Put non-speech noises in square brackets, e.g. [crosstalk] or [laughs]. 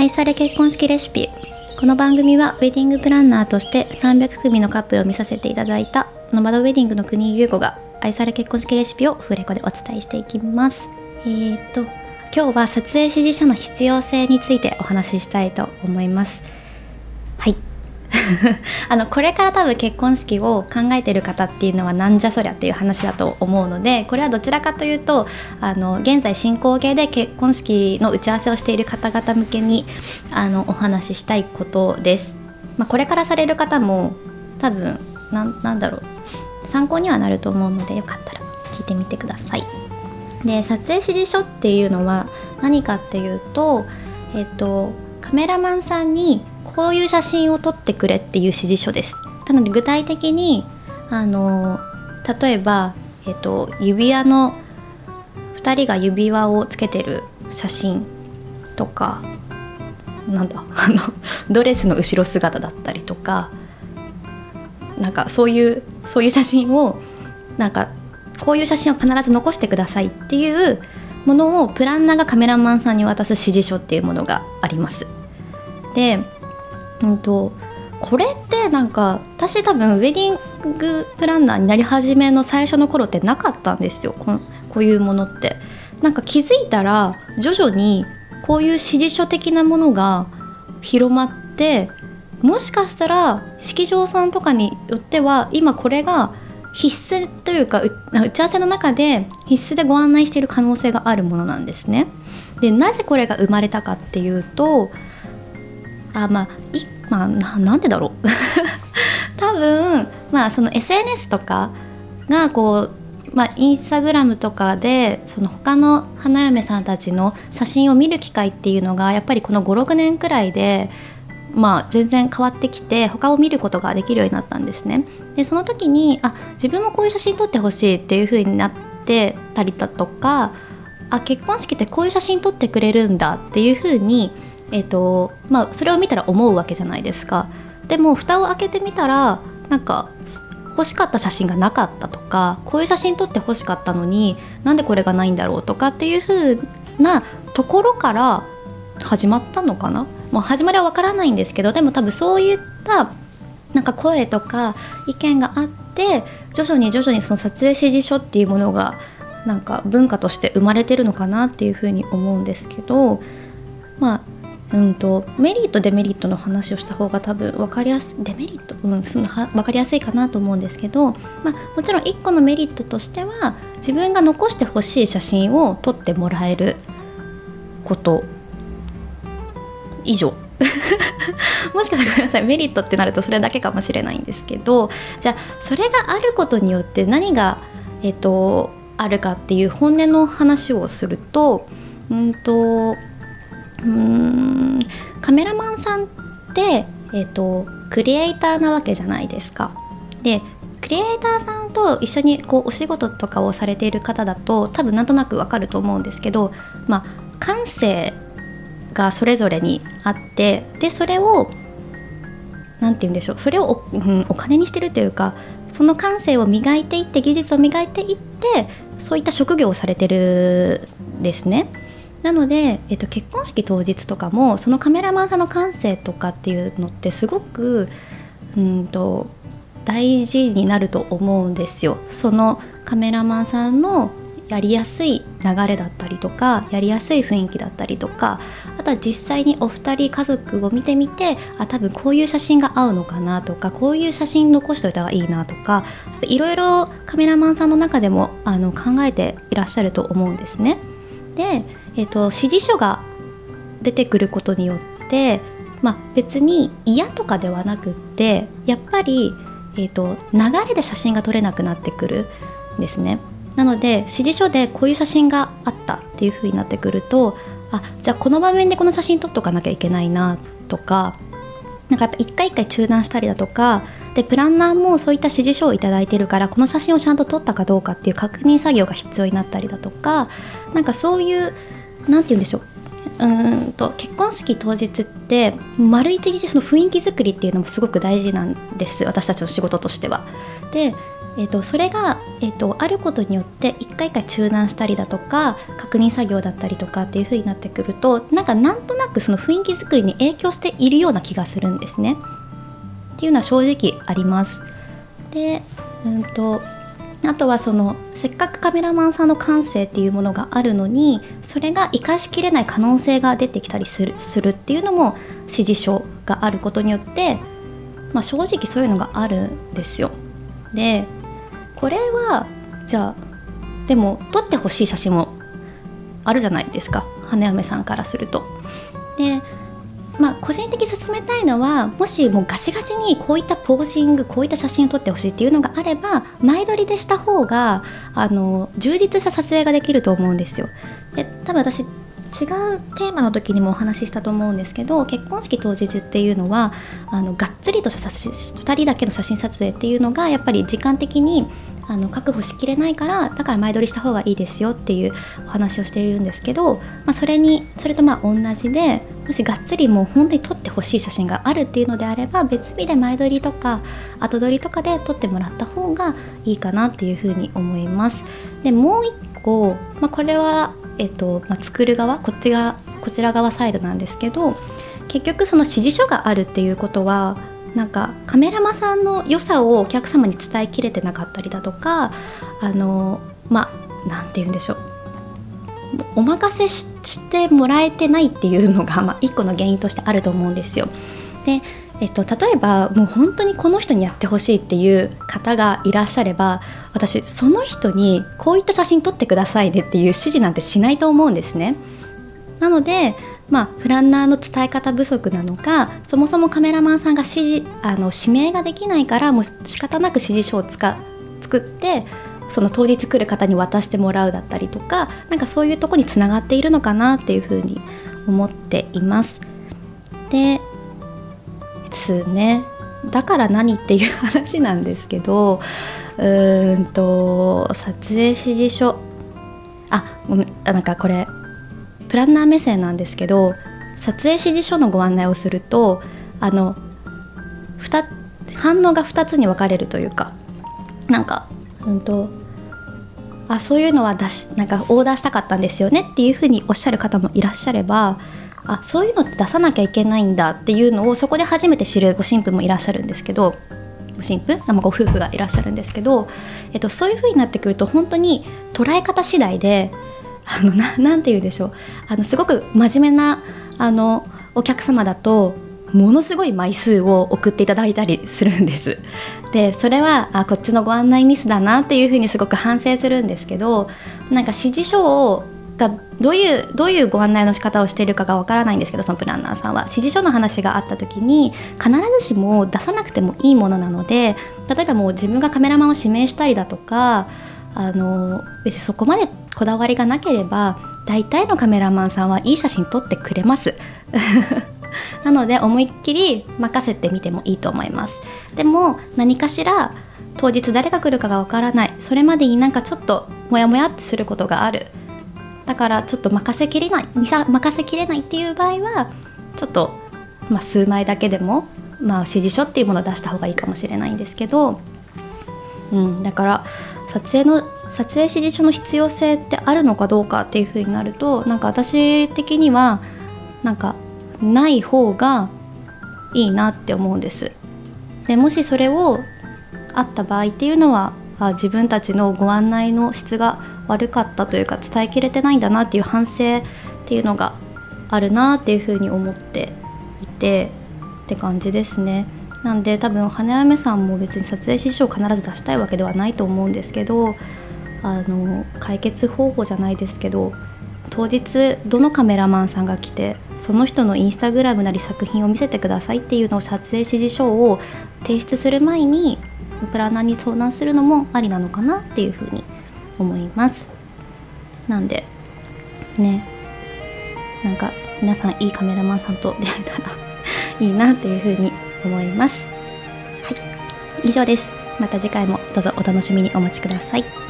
愛され結婚式レシピ。この番組はウェディングプランナーとして300組のカップルを見させていただいたノマドウェディングの国優子が愛され結婚式レシピをフレコでお伝えしていきます。えーと今日は撮影指示書の必要性についてお話ししたいと思います。はい。[laughs] あのこれから多分結婚式を考えてる方っていうのはなんじゃそりゃっていう話だと思うのでこれはどちらかというとあの現在進行形で結婚式の打ち合わせをしている方々向けにあのお話ししたいことです。まあ、これからされる方も多分なんだろう参考にはなると思うのでよかったら聞いてみてください。で撮影指示書っていうのは何かっていうと、えっと、カメラマンさんにこういう写真を撮ってくれっていう指示書ですなので具体的にあの例えば、えっと、指輪の2人が指輪をつけてる写真とかなんだあのドレスの後ろ姿だったりとかなんかそういうそういう写真をなんかこういう写真を必ず残してくださいっていうものをプランナーがカメラマンさんに渡す指示書っていうものがあります。でうんとこれってなんか私多分ウェディングプランナーになり始めの最初の頃ってなかったんですよここういうものって。なんか気づいたら徐々にこういう指示書的なものが広まってもしかしたら式場さんとかによっては今これが必須というか打ち合わせの中で必須でご案内している可能性があるものなんですね。でなぜこれが生まれたかっていうとあまあいまあなんでだろう [laughs] 多分まあその SNS とかがこうまあ、インスタグラムとかでその他の花嫁さんたちの写真を見る機会っていうのがやっぱりこの56年くらいで、まあ、全然変わってきて他を見ることができるようになったんですね。でその時にあ自分もこういう写真撮ってほしいっていう風になってたりだとかあ結婚式ってこういう写真撮ってくれるんだっていう風にえーとまあ、それを見たら思うわけじゃないですか。でも蓋を開けてみたらなんか欲しかった写真がなかったとかこういう写真撮って欲しかったのになんでこれがないんだろうとかっていう風なところから始まったのかな。もう始まりはわからないんですけどでも多分そういったなんか声とか意見があって徐々に徐々にその撮影指示書っていうものがなんか文化として生まれてるのかなっていうふうに思うんですけどまあうんと、メリットデメリットの話をした方が多分分かりやすいデメリット、うん、そのは分かりやすいかなと思うんですけど、まあ、もちろん1個のメリットとしては自分が残してほしい写真を撮ってもらえること以上。[laughs] もしかしたらごめんなさい。メリットってなるとそれだけかもしれないんですけどじゃあそれがあることによって何が、えっと、あるかっていう本音の話をするとうんとうんカメラマンさんって、えーと、クリエイターなわけじゃないですか。でクリエイターさんと一緒にこうお仕事とかをされている方だと多分なんとなくわかると思うんですけど、まあ、感性がそれぞれにあってでそれを何て言うんでしょうそれをお,、うん、お金にしてるというかその感性を磨いていって技術を磨いていってそういった職業をされてるんですね。なので、えっと、結婚式当日とかもそのカメラマンさんの感性とかっていうのってすごくうんと大事になると思うんですよ。そのカメラマンさんのやりやすい流れだったりとかやりやすい雰囲気だったりとかあとは実際にお二人家族を見てみてあ多分こういう写真が合うのかなとかこういう写真残しておいた方がいいなとかいろいろカメラマンさんの中でもあの考えていらっしゃると思うんですね。でえーと、指示書が出てくることによって、まあ、別に嫌とかではなくってやっぱり、えーと、流れで写真が撮れなくなってくるんですね。なので指示書でこういう写真があったっていう風になってくるとあじゃあこの場面でこの写真撮っとかなきゃいけないなとかなんかやっぱ一回一回中断したりだとかでプランナーもそういった指示書を頂いてるからこの写真をちゃんと撮ったかどうかっていう確認作業が必要になったりだとかなんかそういう何て言うんでしょううんと結婚式当日って丸一日その雰囲気作りっていうのもすごく大事なんです私たちの仕事としては。でえーと、それが、えーと、あることによって一回一回中断したりだとか確認作業だったりとかっていう風になってくるとなんかなんとなくその雰囲気作りに影響しているような気がするんですね。っていうのは正直あります。で、うんとあとはそのせっかくカメラマンさんの感性っていうものがあるのにそれが生かしきれない可能性が出てきたりするするっていうのも指示書があることによって、まあ、正直そういうのがあるんですよ。でこれはじゃあでも撮ってほしい写真もあるじゃないですか花嫁さんからすると。でまあ、個人的に進めたいのはもしもうガチガチにこういったポージングこういった写真を撮ってほしいっていうのがあれば前撮りでした方があの充実した撮影ができると思うんですよ。で多分私違うテーマの時にもお話ししたと思うんですけど結婚式当日っていうのはあのがっつりとした2人だけの写真撮影っていうのがやっぱり時間的にあの確保しきれないからだから前撮りした方がいいですよっていうお話をしているんですけど、まあ、それにそれとまあ同じでもしがっつりもう本当に撮ってほしい写真があるっていうのであれば別日で前撮りとか後撮りとかで撮ってもらった方がいいかなっていうふうに思います。でもう一個、まあ、これはえっとまあ、作る側こっちがこちら側サイドなんですけど結局その指示書があるっていうことはなんかカメラマンさんの良さをお客様に伝えきれてなかったりだとかあのまあ何て言うんでしょうお任せしてもらえてないっていうのが、まあ、一個の原因としてあると思うんですよ。でえっと、例えばもう本当にこの人にやってほしいっていう方がいらっしゃれば私その人にこういった写真撮ってくださいねっていう指示なんてしないと思うんですね。なので、まあ、プランナーの伝え方不足なのかそもそもカメラマンさんが指示あの指名ができないからもう仕方なく指示書を使作ってその当日来る方に渡してもらうだったりとかなんかそういうとこにつながっているのかなっていうふうに思っています。でですね。だから何っていう話なんですけどうーんと撮影指示書。あごめんなんかこれプランナー目線なんですけど撮影指示書のご案内をするとあの反応が2つに分かれるというかなんかうんとあそういうのは出しなんかオーダーしたかったんですよねっていうふうにおっしゃる方もいらっしゃればあそういうのって出さなきゃいけないんだっていうのをそこで初めて知るご新婦もいらっしゃるんですけどご新婦ご夫婦がいらっしゃるんですけど、えっと、そういう風になってくると本当に捉え方次第であのななて言うんでしょうあのすごく真面目なあのお客様だとものすごい枚数を送っていただいたりするんです。でそれはあこっちのご案内ミスだなっていうふうにすごく反省するんですけどなんか指示書をがどういうどういうご案内の仕方をしているかがわからないんですけどそのプランナーさんは。指示書の話があった時に必ずしも出さなくてもいいものなので例えばもう自分がカメラマンを指名したりだとかあの別にそこまでこだわりがなければ大体のカメラマンさんはいい写真撮ってくれます。[laughs] なので思いっきり任せてみてもいいと思います。でも何かしら当日誰が来るかがわからない。それまでになんかちょっとモヤモヤってすることがある。だからちょっと任せきれない任せきれないっていう場合はちょっと、まあ、数枚だけでも、まあ、指示書っていうものを出した方がいいかもしれないんですけど、うん、だから撮影の撮影指示書の必要性ってあるのかどうかっていうふうになるとなんか私的にはなんかない方がいいなって思うんです。でもしそれをあった場合っていうのはあ自分たちのご案内の質が悪かったというか伝えきれてないんだなっていう反省っていうのがあるなっていうふうに思っていてって感じですね。なんで多分花嫁さんも別に撮影指示書を必ず出したいわけではないと思うんですけどあの解決方法じゃないですけど当日どのカメラマンさんが来てその人のインスタグラムなり作品を見せてくださいっていうのを撮影指示書を提出する前にプランナーに相談するのもありなのかなっていうふうに思います。なんでねなんか皆さんいいカメラマンさんと出会えたらいいなっていうふうに思います。はい以上です。また次回もどうぞお楽しみにお待ちください。